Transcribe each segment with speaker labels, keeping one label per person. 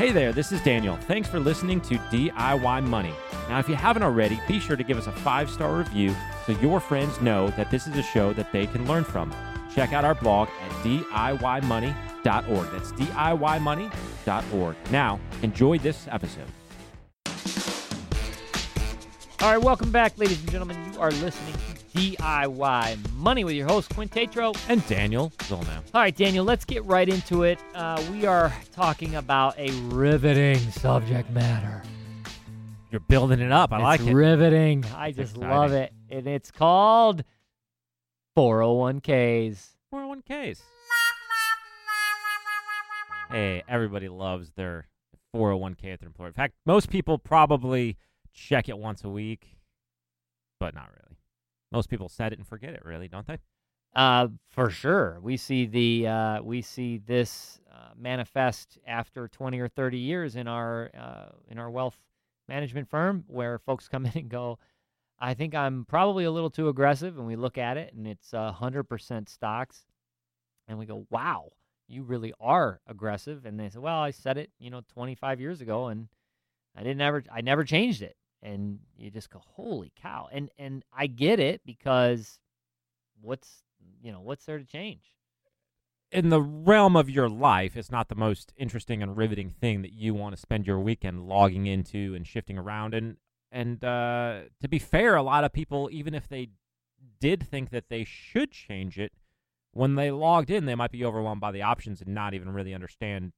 Speaker 1: Hey there, this is Daniel. Thanks for listening to DIY Money. Now, if you haven't already, be sure to give us a five star review so your friends know that this is a show that they can learn from. Check out our blog at DIYmoney.org. That's DIYmoney.org. Now, enjoy this episode.
Speaker 2: All right, welcome back, ladies and gentlemen. You are listening DIY Money with your host, Quintetro.
Speaker 1: And Daniel Zolnow.
Speaker 2: All right, Daniel, let's get right into it. Uh, we are talking about a riveting subject matter.
Speaker 1: You're building it up. I
Speaker 2: it's
Speaker 1: like it.
Speaker 2: riveting. I just
Speaker 1: exciting.
Speaker 2: love it. And it's called 401ks.
Speaker 1: 401ks. Hey, everybody loves their 401k at their employer. In fact, most people probably check it once a week, but not really. Most people set it and forget it, really, don't they?
Speaker 2: Uh, for sure. We see the uh, we see this uh, manifest after 20 or 30 years in our uh, in our wealth management firm, where folks come in and go, "I think I'm probably a little too aggressive," and we look at it, and it's uh, 100% stocks, and we go, "Wow, you really are aggressive." And they say, "Well, I said it, you know, 25 years ago, and I didn't ever, I never changed it." And you just go, "Holy cow!" And and I get it because what's you know what's there to change
Speaker 1: in the realm of your life, it's not the most interesting and riveting thing that you want to spend your weekend logging into and shifting around. And and uh, to be fair, a lot of people, even if they did think that they should change it, when they logged in, they might be overwhelmed by the options and not even really understand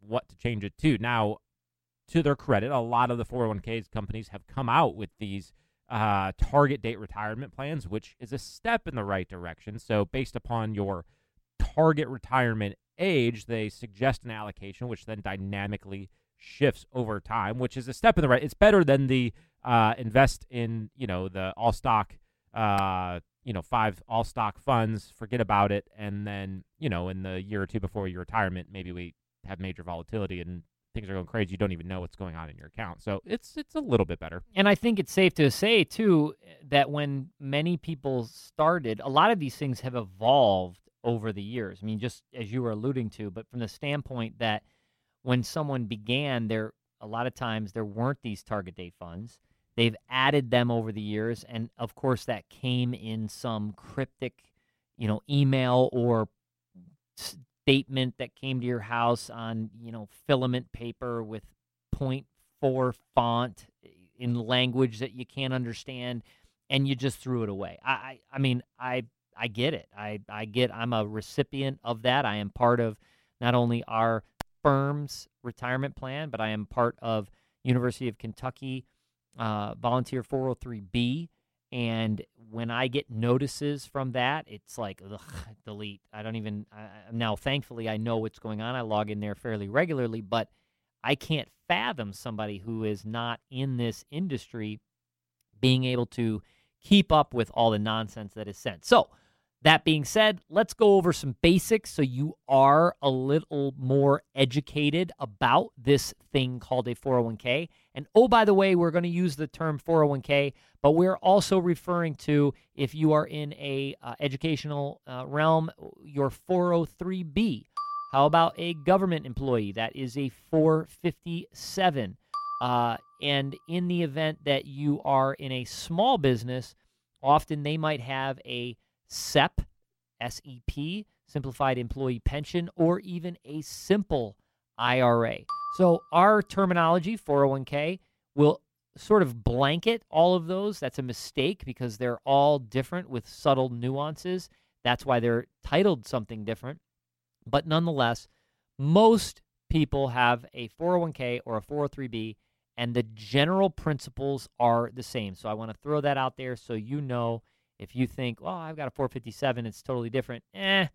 Speaker 1: what to change it to. Now, to their credit, a lot of the 401k companies have come out with these uh, target date retirement plans, which is a step in the right direction. So, based upon your target retirement age, they suggest an allocation, which then dynamically shifts over time, which is a step in the right. It's better than the uh, invest in you know the all stock, uh, you know five all stock funds, forget about it, and then you know in the year or two before your retirement, maybe we have major volatility and things are going crazy. You don't even know what's going on in your account. So it's it's a little bit better.
Speaker 2: and i think it's safe to say too that when many people started a lot of these things have evolved over the years i mean just as you were alluding to but from the standpoint that when someone began there a lot of times there weren't these target date funds they've added them over the years and of course that came in some cryptic you know email or statement that came to your house on you know filament paper with 0.4 font in language that you can't understand and you just threw it away. I i, I mean i i get it. I i get i'm a recipient of that. I am part of not only our firm's retirement plan but i am part of university of kentucky uh, volunteer 403b and when I get notices from that, it's like ugh, delete. I don't even I, now. Thankfully, I know what's going on. I log in there fairly regularly, but I can't fathom somebody who is not in this industry being able to keep up with all the nonsense that is sent. So, that being said, let's go over some basics so you are a little more educated about this thing called a 401k. And oh, by the way, we're going to use the term 401k, but we're also referring to if you are in a uh, educational uh, realm, your 403b. How about a government employee? That is a 457. Uh, and in the event that you are in a small business, often they might have a SEP, SEP, Simplified Employee Pension, or even a simple IRA. So our terminology, 401k, will sort of blanket all of those. That's a mistake because they're all different with subtle nuances. That's why they're titled something different. But nonetheless, most people have a 401k or a 403b, and the general principles are the same. So I want to throw that out there so you know if you think, well, I've got a 457, it's totally different. Eh,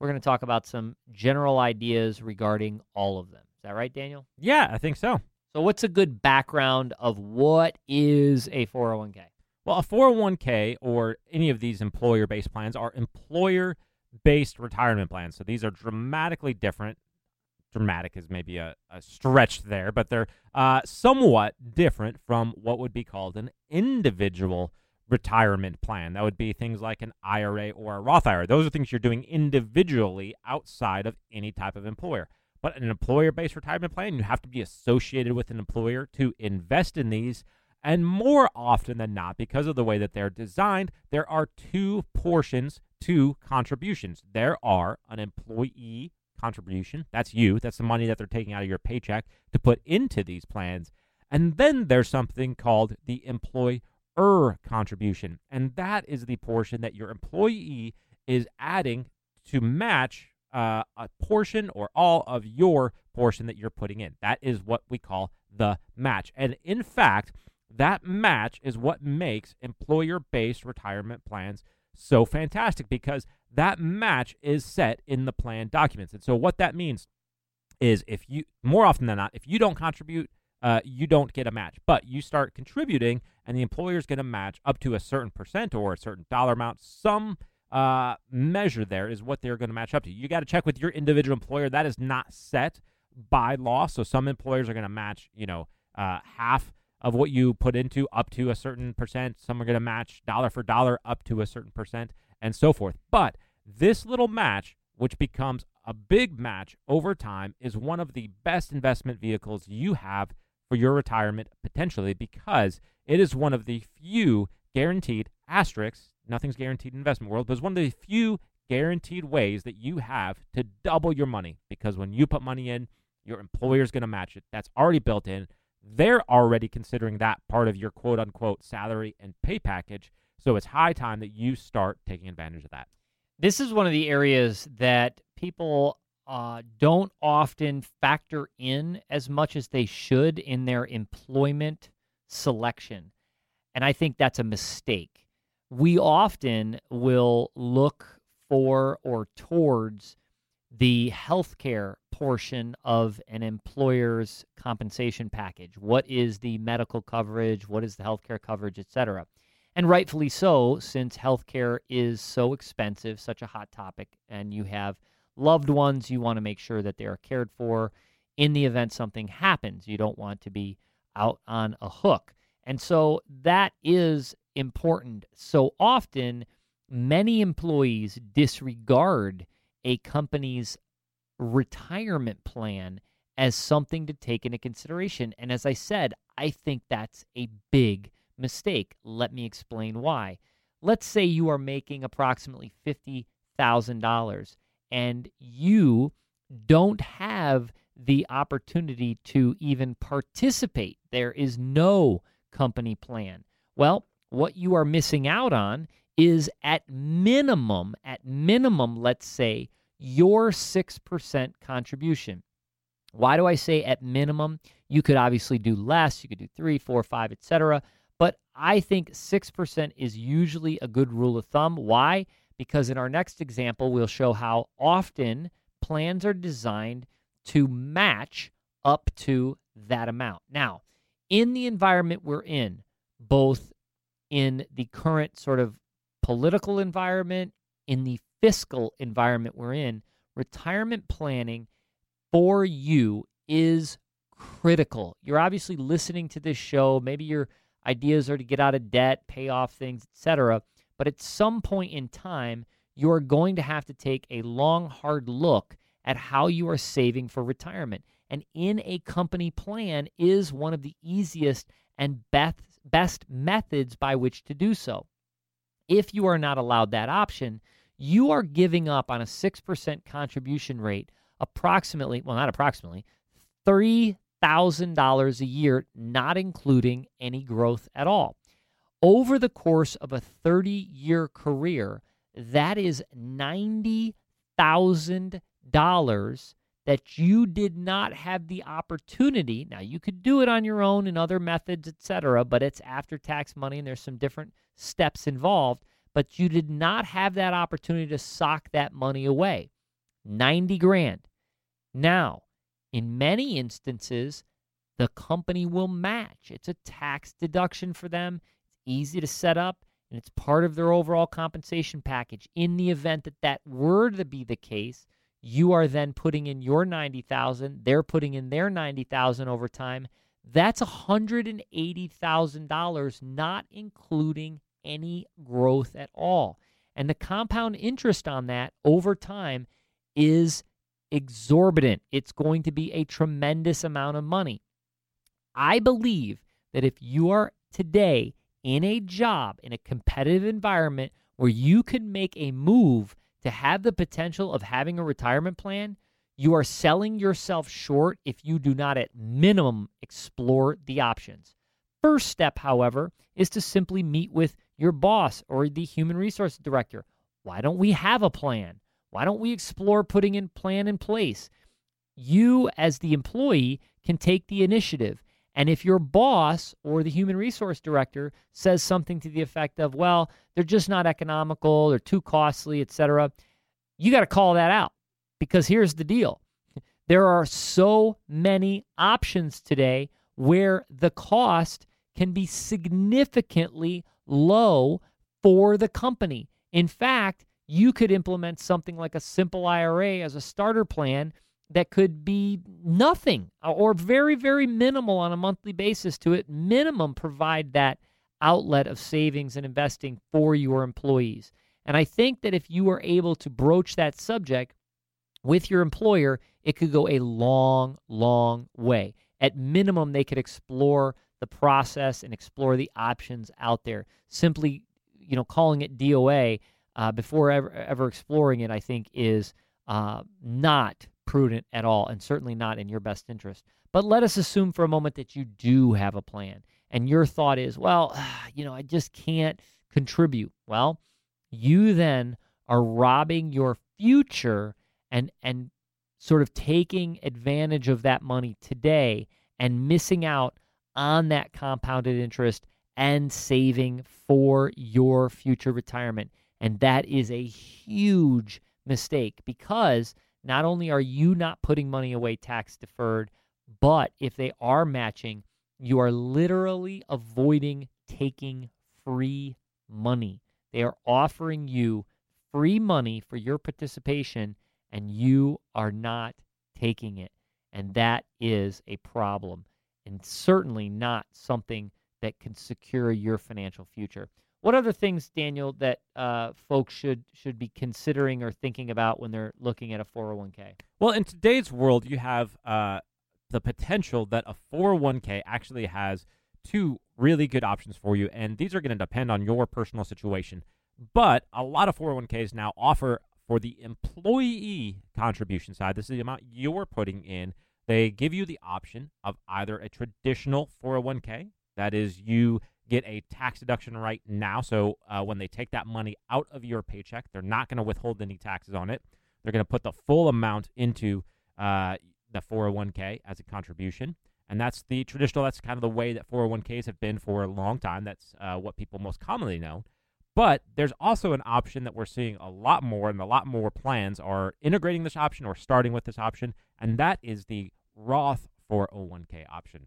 Speaker 2: we're going to talk about some general ideas regarding all of them. Is that right, Daniel?
Speaker 1: Yeah, I think so.
Speaker 2: So, what's a good background of what is a 401k?
Speaker 1: Well, a 401k or any of these employer based plans are employer based retirement plans. So these are dramatically different. Dramatic is maybe a, a stretch there, but they're uh, somewhat different from what would be called an individual retirement plan. That would be things like an IRA or a Roth IRA. Those are things you're doing individually outside of any type of employer. But an employer based retirement plan, you have to be associated with an employer to invest in these. And more often than not, because of the way that they're designed, there are two portions to contributions. There are an employee contribution, that's you, that's the money that they're taking out of your paycheck to put into these plans. And then there's something called the employer contribution. And that is the portion that your employee is adding to match uh, a portion or all of your portion that you're putting in. That is what we call the match. And in fact, that match is what makes employer based retirement plans so fantastic because that match is set in the plan documents. And so, what that means is if you, more often than not, if you don't contribute, uh, you don't get a match. But you start contributing, and the employer is going to match up to a certain percent or a certain dollar amount. Some uh, measure there is what they're going to match up to. You got to check with your individual employer. That is not set by law. So some employers are going to match, you know, uh, half of what you put into up to a certain percent. Some are going to match dollar for dollar up to a certain percent, and so forth. But this little match, which becomes a big match over time, is one of the best investment vehicles you have for your retirement potentially because it is one of the few guaranteed asterisks Nothing's guaranteed in investment world, but it's one of the few guaranteed ways that you have to double your money because when you put money in, your employer's going to match it. That's already built in. They're already considering that part of your quote unquote salary and pay package. So it's high time that you start taking advantage of that.
Speaker 2: This is one of the areas that people uh, don't often factor in as much as they should in their employment selection. And I think that's a mistake we often will look for or towards the healthcare portion of an employer's compensation package. What is the medical coverage? What is the healthcare coverage, et cetera? And rightfully so, since healthcare is so expensive, such a hot topic, and you have loved ones, you want to make sure that they are cared for in the event something happens. You don't want to be out on a hook. And so that is important. So often, many employees disregard a company's retirement plan as something to take into consideration. And as I said, I think that's a big mistake. Let me explain why. Let's say you are making approximately $50,000 and you don't have the opportunity to even participate. There is no company plan. Well, what you are missing out on is at minimum, at minimum, let's say, your 6% contribution. Why do I say at minimum? You could obviously do less, you could do three, four, five, etc. But I think 6% is usually a good rule of thumb. Why? Because in our next example, we'll show how often plans are designed to match up to that amount. Now, in the environment we're in, both in the current sort of political environment, in the fiscal environment we're in, retirement planning for you is critical. You're obviously listening to this show. Maybe your ideas are to get out of debt, pay off things, etc. But at some point in time, you're going to have to take a long, hard look at how you are saving for retirement. And in a company plan is one of the easiest and best best methods by which to do so. If you are not allowed that option, you are giving up on a 6% contribution rate approximately, well, not approximately, $3,000 a year, not including any growth at all. Over the course of a 30 year career, that is $90,000 that you did not have the opportunity. Now, you could do it on your own and other methods, etc., but it's after tax money and there's some different steps involved, but you did not have that opportunity to sock that money away. 90 grand. Now, in many instances, the company will match. It's a tax deduction for them. Easy to set up and it's part of their overall compensation package. In the event that that were to be the case, you are then putting in your 90,000, they're putting in their 90,000 over time. That's $180,000 not including any growth at all. And the compound interest on that over time is exorbitant. It's going to be a tremendous amount of money. I believe that if you are today in a job, in a competitive environment where you can make a move to have the potential of having a retirement plan, you are selling yourself short if you do not, at minimum, explore the options. First step, however, is to simply meet with your boss or the human resource director. Why don't we have a plan? Why don't we explore putting a plan in place? You, as the employee, can take the initiative. And if your boss or the human resource director says something to the effect of, well, they're just not economical, they're too costly, etc., you got to call that out. Because here's the deal there are so many options today where the cost can be significantly low for the company. In fact, you could implement something like a simple IRA as a starter plan that could be nothing or very, very minimal on a monthly basis to at minimum provide that outlet of savings and investing for your employees. And I think that if you are able to broach that subject with your employer, it could go a long, long way. At minimum, they could explore the process and explore the options out there. Simply, you know, calling it DOA uh, before ever, ever exploring it, I think, is uh, not prudent at all, and certainly not in your best interest. But let us assume for a moment that you do have a plan, and your thought is, well, you know, I just can't contribute. Well, you then are robbing your future and and sort of taking advantage of that money today and missing out on that compounded interest and saving for your future retirement. And that is a huge mistake because not only are you not putting money away tax deferred, but if they are matching, you are literally avoiding taking free money. They are offering you free money for your participation, and you are not taking it. And that is a problem, and certainly not something that can secure your financial future. What other things, Daniel, that uh, folks should should be considering or thinking about when they're looking at a 401k?
Speaker 1: Well, in today's world, you have uh, the potential that a 401k actually has two really good options for you, and these are going to depend on your personal situation. But a lot of 401ks now offer for the employee contribution side, this is the amount you're putting in. They give you the option of either a traditional 401k, that is, you get a tax deduction right now. So uh, when they take that money out of your paycheck, they're not going to withhold any taxes on it. They're going to put the full amount into uh, the 401k as a contribution. And that's the traditional, that's kind of the way that 401ks have been for a long time. That's uh, what people most commonly know. But there's also an option that we're seeing a lot more, and a lot more plans are integrating this option or starting with this option, and that is the Roth 401k option.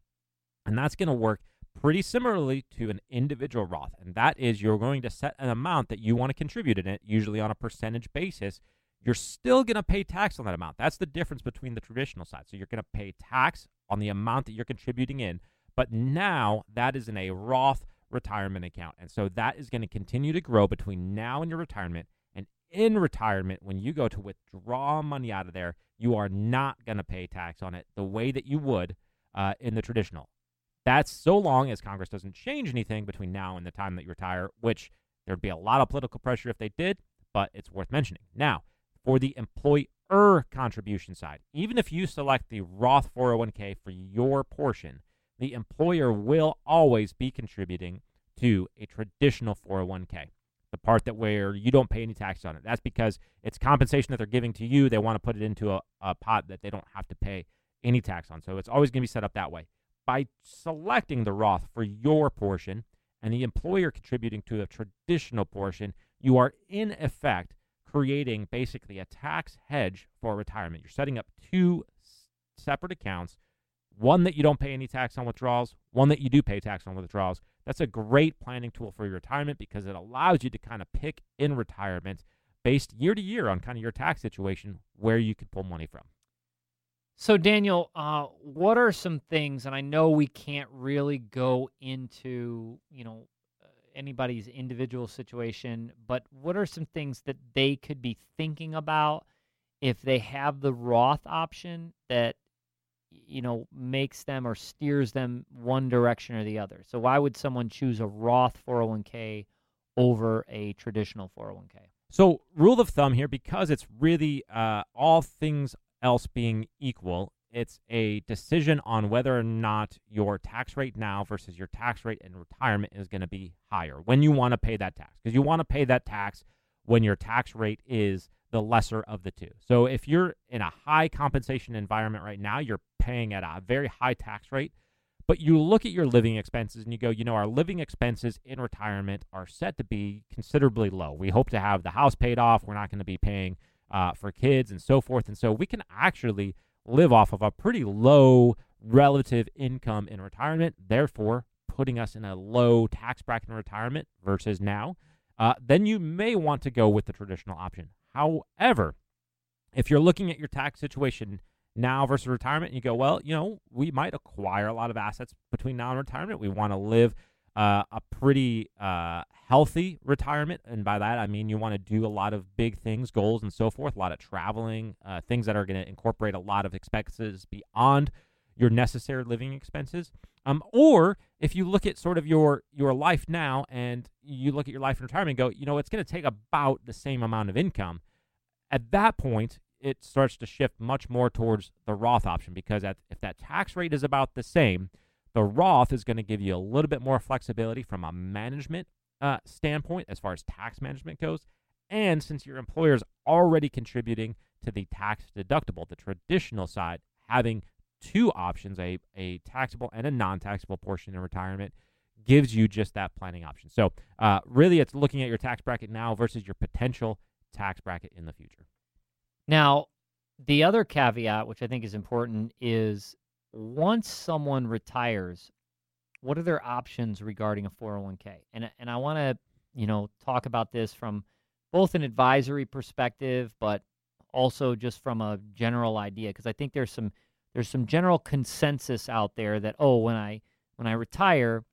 Speaker 1: And that's going to work pretty similarly to an individual Roth, and that is you're going to set an amount that you want to contribute in it, usually on a percentage basis. You're still going to pay tax on that amount. That's the difference between the traditional side. So you're going to pay tax on the amount that you're contributing in, but now that is in a Roth retirement account. And so that is going to continue to grow between now and your retirement. And in retirement, when you go to withdraw money out of there, you are not going to pay tax on it the way that you would uh, in the traditional. That's so long as Congress doesn't change anything between now and the time that you retire, which there'd be a lot of political pressure if they did, but it's worth mentioning. Now, for the employer contribution side, even if you select the Roth 401k for your portion, the employer will always be contributing to a traditional 401k. The part that where you don't pay any tax on it. That's because it's compensation that they're giving to you. They want to put it into a, a pot that they don't have to pay any tax on. So it's always going to be set up that way by selecting the Roth for your portion and the employer contributing to the traditional portion, you are in effect creating basically a tax hedge for retirement. You're setting up two separate accounts one that you don't pay any tax on withdrawals, one that you do pay tax on withdrawals. That's a great planning tool for your retirement because it allows you to kind of pick in retirement based year to year on kind of your tax situation where you can pull money from.
Speaker 2: So, Daniel, uh, what are some things, and I know we can't really go into, you know, uh, anybody's individual situation, but what are some things that they could be thinking about if they have the Roth option that you know makes them or steers them one direction or the other. So why would someone choose a Roth 401k over a traditional 401k?
Speaker 1: So rule of thumb here, because it's really uh, all things else being equal, it's a decision on whether or not your tax rate now versus your tax rate in retirement is going to be higher when you want to pay that tax because you want to pay that tax when your tax rate is the lesser of the two. So if you're in a high compensation environment right now, you're paying at a very high tax rate, but you look at your living expenses and you go, you know, our living expenses in retirement are set to be considerably low. We hope to have the house paid off. We're not going to be paying uh, for kids and so forth. And so we can actually live off of a pretty low relative income in retirement, therefore putting us in a low tax bracket in retirement versus now. Uh, then you may want to go with the traditional option. However, if you're looking at your tax situation now versus retirement, you go, well, you know, we might acquire a lot of assets between now and retirement. We want to live uh, a pretty uh, healthy retirement. And by that, I mean you want to do a lot of big things, goals, and so forth, a lot of traveling, uh, things that are going to incorporate a lot of expenses beyond your necessary living expenses. Um, or if you look at sort of your your life now and you look at your life in retirement go, you know, it's going to take about the same amount of income. At that point, it starts to shift much more towards the Roth option because at, if that tax rate is about the same, the Roth is going to give you a little bit more flexibility from a management uh, standpoint as far as tax management goes. And since your employer is already contributing to the tax deductible, the traditional side, having two options, a, a taxable and a non taxable portion in retirement, gives you just that planning option. So, uh, really, it's looking at your tax bracket now versus your potential tax bracket in the future.
Speaker 2: Now, the other caveat, which I think is important, is once someone retires, what are their options regarding a 401k? And and I want to, you know, talk about this from both an advisory perspective, but also just from a general idea because I think there's some there's some general consensus out there that oh when I when I retire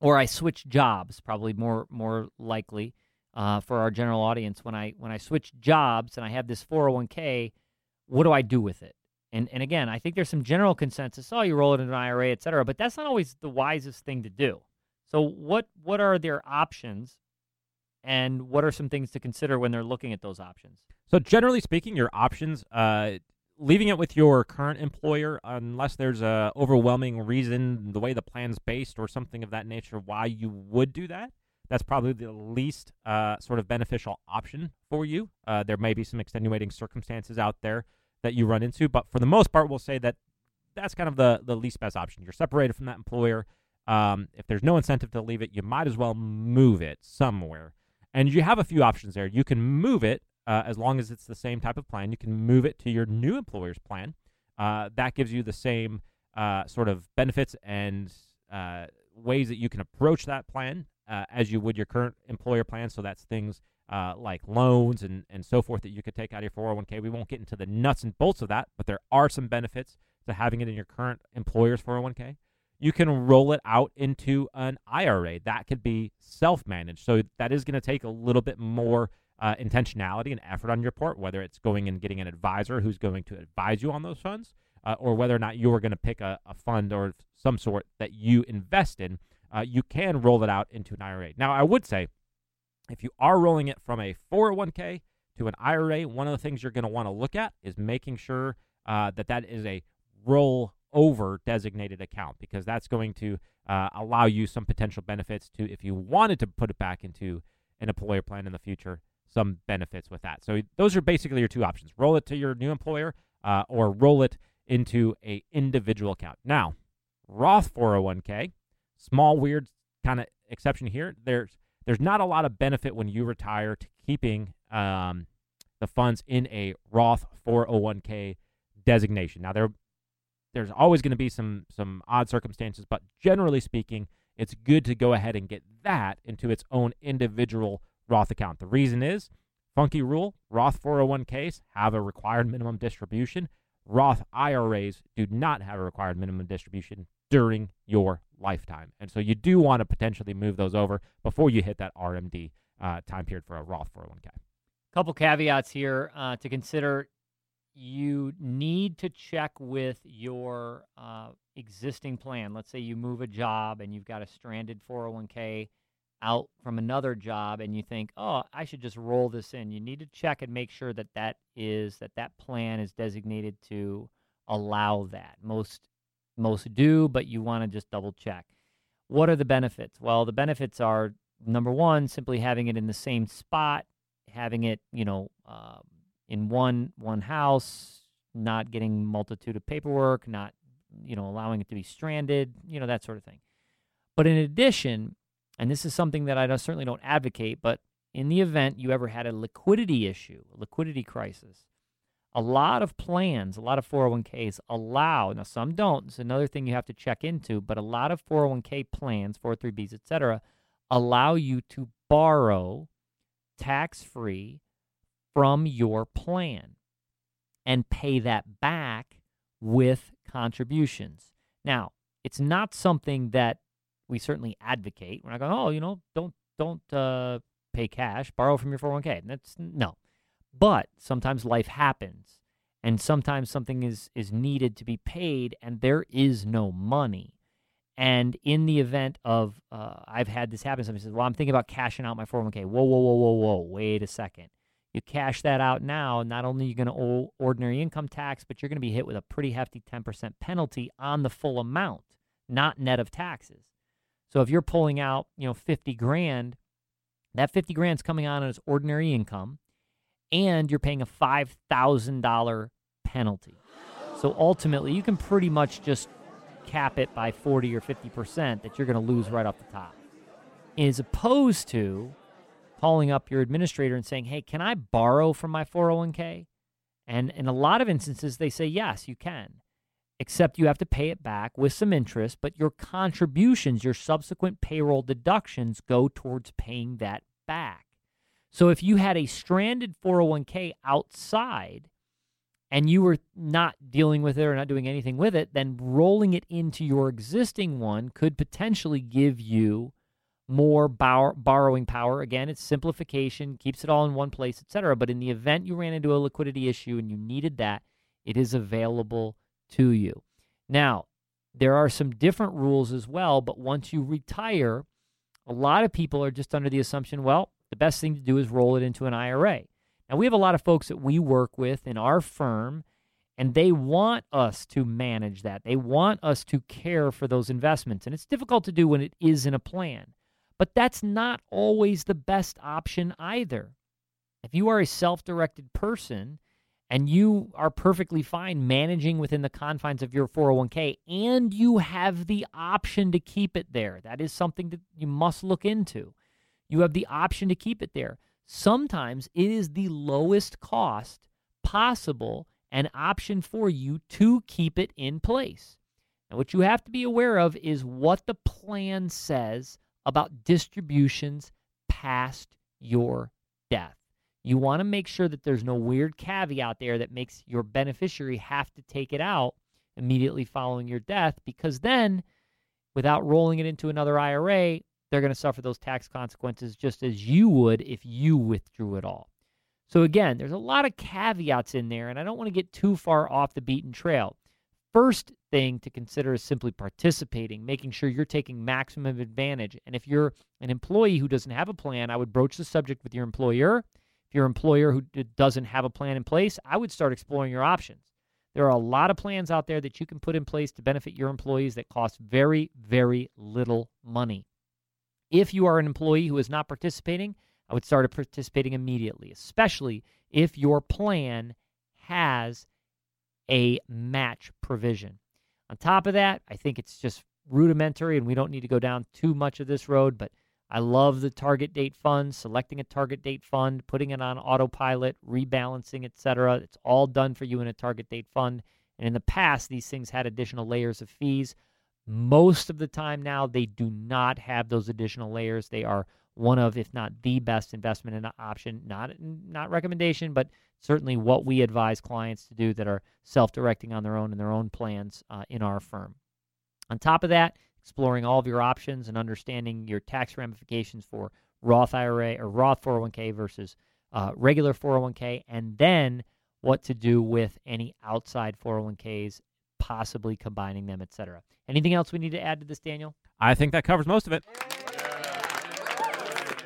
Speaker 2: or I switch jobs probably more more likely uh, for our general audience when I when I switch jobs and I have this 401k what do I do with it and and again I think there's some general consensus oh you roll it in an IRA et cetera but that's not always the wisest thing to do. So what what are their options and what are some things to consider when they're looking at those options?
Speaker 1: So generally speaking your options uh, leaving it with your current employer unless there's a overwhelming reason the way the plan's based or something of that nature why you would do that that's probably the least uh, sort of beneficial option for you. Uh, there may be some extenuating circumstances out there that you run into but for the most part we'll say that that's kind of the, the least best option you're separated from that employer um, if there's no incentive to leave it you might as well move it somewhere and you have a few options there you can move it uh, as long as it's the same type of plan. You can move it to your new employer's plan. Uh, that gives you the same uh, sort of benefits and uh, ways that you can approach that plan uh, as you would your current employer plan. So that's things uh, like loans and, and so forth that you could take out of your 401k. We won't get into the nuts and bolts of that, but there are some benefits to having it in your current employer's 401k. You can roll it out into an IRA. That could be self managed. So that is going to take a little bit more uh, intentionality and effort on your part, whether it's going and getting an advisor who's going to advise you on those funds, uh, or whether or not you're going to pick a, a, fund or some sort that you invest in, uh, you can roll it out into an IRA. Now, I would say if you are rolling it from a 401k to an IRA, one of the things you're going to want to look at is making sure uh, that that is a roll over designated account because that's going to uh, allow you some potential benefits to if you wanted to put it back into an employer plan in the future some benefits with that. So those are basically your two options: roll it to your new employer, uh, or roll it into a individual account. Now, Roth 401k, small weird kind of exception here. There's there's not a lot of benefit when you retire to keeping um, the funds in a Roth 401k designation. Now there there's always going to be some some odd circumstances, but generally speaking, it's good to go ahead and get that into its own individual Roth account. The reason is funky rule Roth 401ks have a required minimum distribution. Roth IRAs do not have a required minimum distribution during your lifetime. And so you do want to potentially move those over before you hit that RMD uh, time period for a Roth 401k.
Speaker 2: Couple caveats here uh, to consider. you need to check with your uh, existing plan. Let's say you move a job and you've got a stranded 401k out from another job and you think, "Oh, I should just roll this in." You need to check and make sure that that is that that plan is designated to allow that. Most most do, but you want to just double check. What are the benefits? Well, the benefits are number one, simply having it in the same spot, having it, you know, uh, in one one house, not getting multitude of paperwork, not, you know, allowing it to be stranded, you know, that sort of thing. But in addition, and this is something that I certainly don't advocate, but in the event you ever had a liquidity issue, a liquidity crisis, a lot of plans, a lot of 401ks allow, now some don't, it's another thing you have to check into, but a lot of 401k plans, 403bs, etc., allow you to borrow tax free from your plan and pay that back with contributions. Now, it's not something that we certainly advocate. We're not going, oh, you know, don't don't uh, pay cash, borrow from your 401k. That's no. But sometimes life happens, and sometimes something is is needed to be paid, and there is no money. And in the event of, uh, I've had this happen. Somebody says, "Well, I'm thinking about cashing out my 401k." Whoa, whoa, whoa, whoa, whoa! Wait a second. You cash that out now. Not only are you going to owe ordinary income tax, but you're going to be hit with a pretty hefty 10% penalty on the full amount, not net of taxes. So if you're pulling out, you know, 50 grand, that 50 grand is coming on as ordinary income and you're paying a $5,000 penalty. So ultimately, you can pretty much just cap it by 40 or 50% that you're going to lose right off the top. As opposed to calling up your administrator and saying, hey, can I borrow from my 401k? And in a lot of instances, they say, yes, you can, except you have to pay it back with some interest, but your contributions, your subsequent payroll deductions go towards paying that. So if you had a stranded 401k outside and you were not dealing with it or not doing anything with it, then rolling it into your existing one could potentially give you more borrowing power. Again, it's simplification, keeps it all in one place, etc. But in the event you ran into a liquidity issue and you needed that, it is available to you. Now, there are some different rules as well, but once you retire, a lot of people are just under the assumption, well, the best thing to do is roll it into an IRA. Now, we have a lot of folks that we work with in our firm, and they want us to manage that. They want us to care for those investments. And it's difficult to do when it is in a plan. But that's not always the best option either. If you are a self directed person and you are perfectly fine managing within the confines of your 401k and you have the option to keep it there, that is something that you must look into. You have the option to keep it there. Sometimes it is the lowest cost possible an option for you to keep it in place. And what you have to be aware of is what the plan says about distributions past your death. You want to make sure that there's no weird caveat there that makes your beneficiary have to take it out immediately following your death because then, without rolling it into another IRA, they're going to suffer those tax consequences just as you would if you withdrew it all. So, again, there's a lot of caveats in there, and I don't want to get too far off the beaten trail. First thing to consider is simply participating, making sure you're taking maximum advantage. And if you're an employee who doesn't have a plan, I would broach the subject with your employer. If you're employer who doesn't have a plan in place, I would start exploring your options. There are a lot of plans out there that you can put in place to benefit your employees that cost very, very little money. If you are an employee who is not participating, I would start participating immediately, especially if your plan has a match provision. On top of that, I think it's just rudimentary and we don't need to go down too much of this road, but I love the target date fund, selecting a target date fund, putting it on autopilot, rebalancing, etc. It's all done for you in a target date fund. And in the past, these things had additional layers of fees. Most of the time now, they do not have those additional layers. They are one of, if not the best investment in option. Not not recommendation, but certainly what we advise clients to do that are self-directing on their own and their own plans uh, in our firm. On top of that, exploring all of your options and understanding your tax ramifications for Roth IRA or Roth 401k versus uh, regular 401k, and then what to do with any outside 401ks, possibly combining them, etc. Anything else we need to add to this, Daniel?
Speaker 1: I think that covers most of it.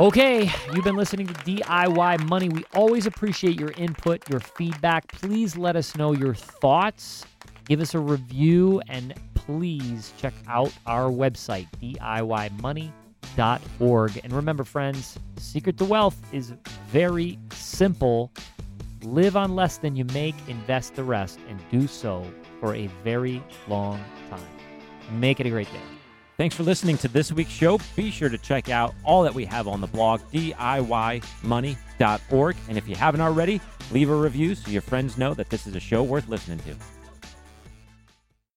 Speaker 2: Okay, you've been listening to DIY Money. We always appreciate your input, your feedback. Please let us know your thoughts. Give us a review and please check out our website, DIYmoney.org. And remember, friends, secret to wealth is very simple. Live on less than you make, invest the rest, and do so for a very long time. Make it a great day.
Speaker 1: Thanks for listening to this week's show. Be sure to check out all that we have on the blog, DIYmoney.org. And if you haven't already, leave a review so your friends know that this is a show worth listening to.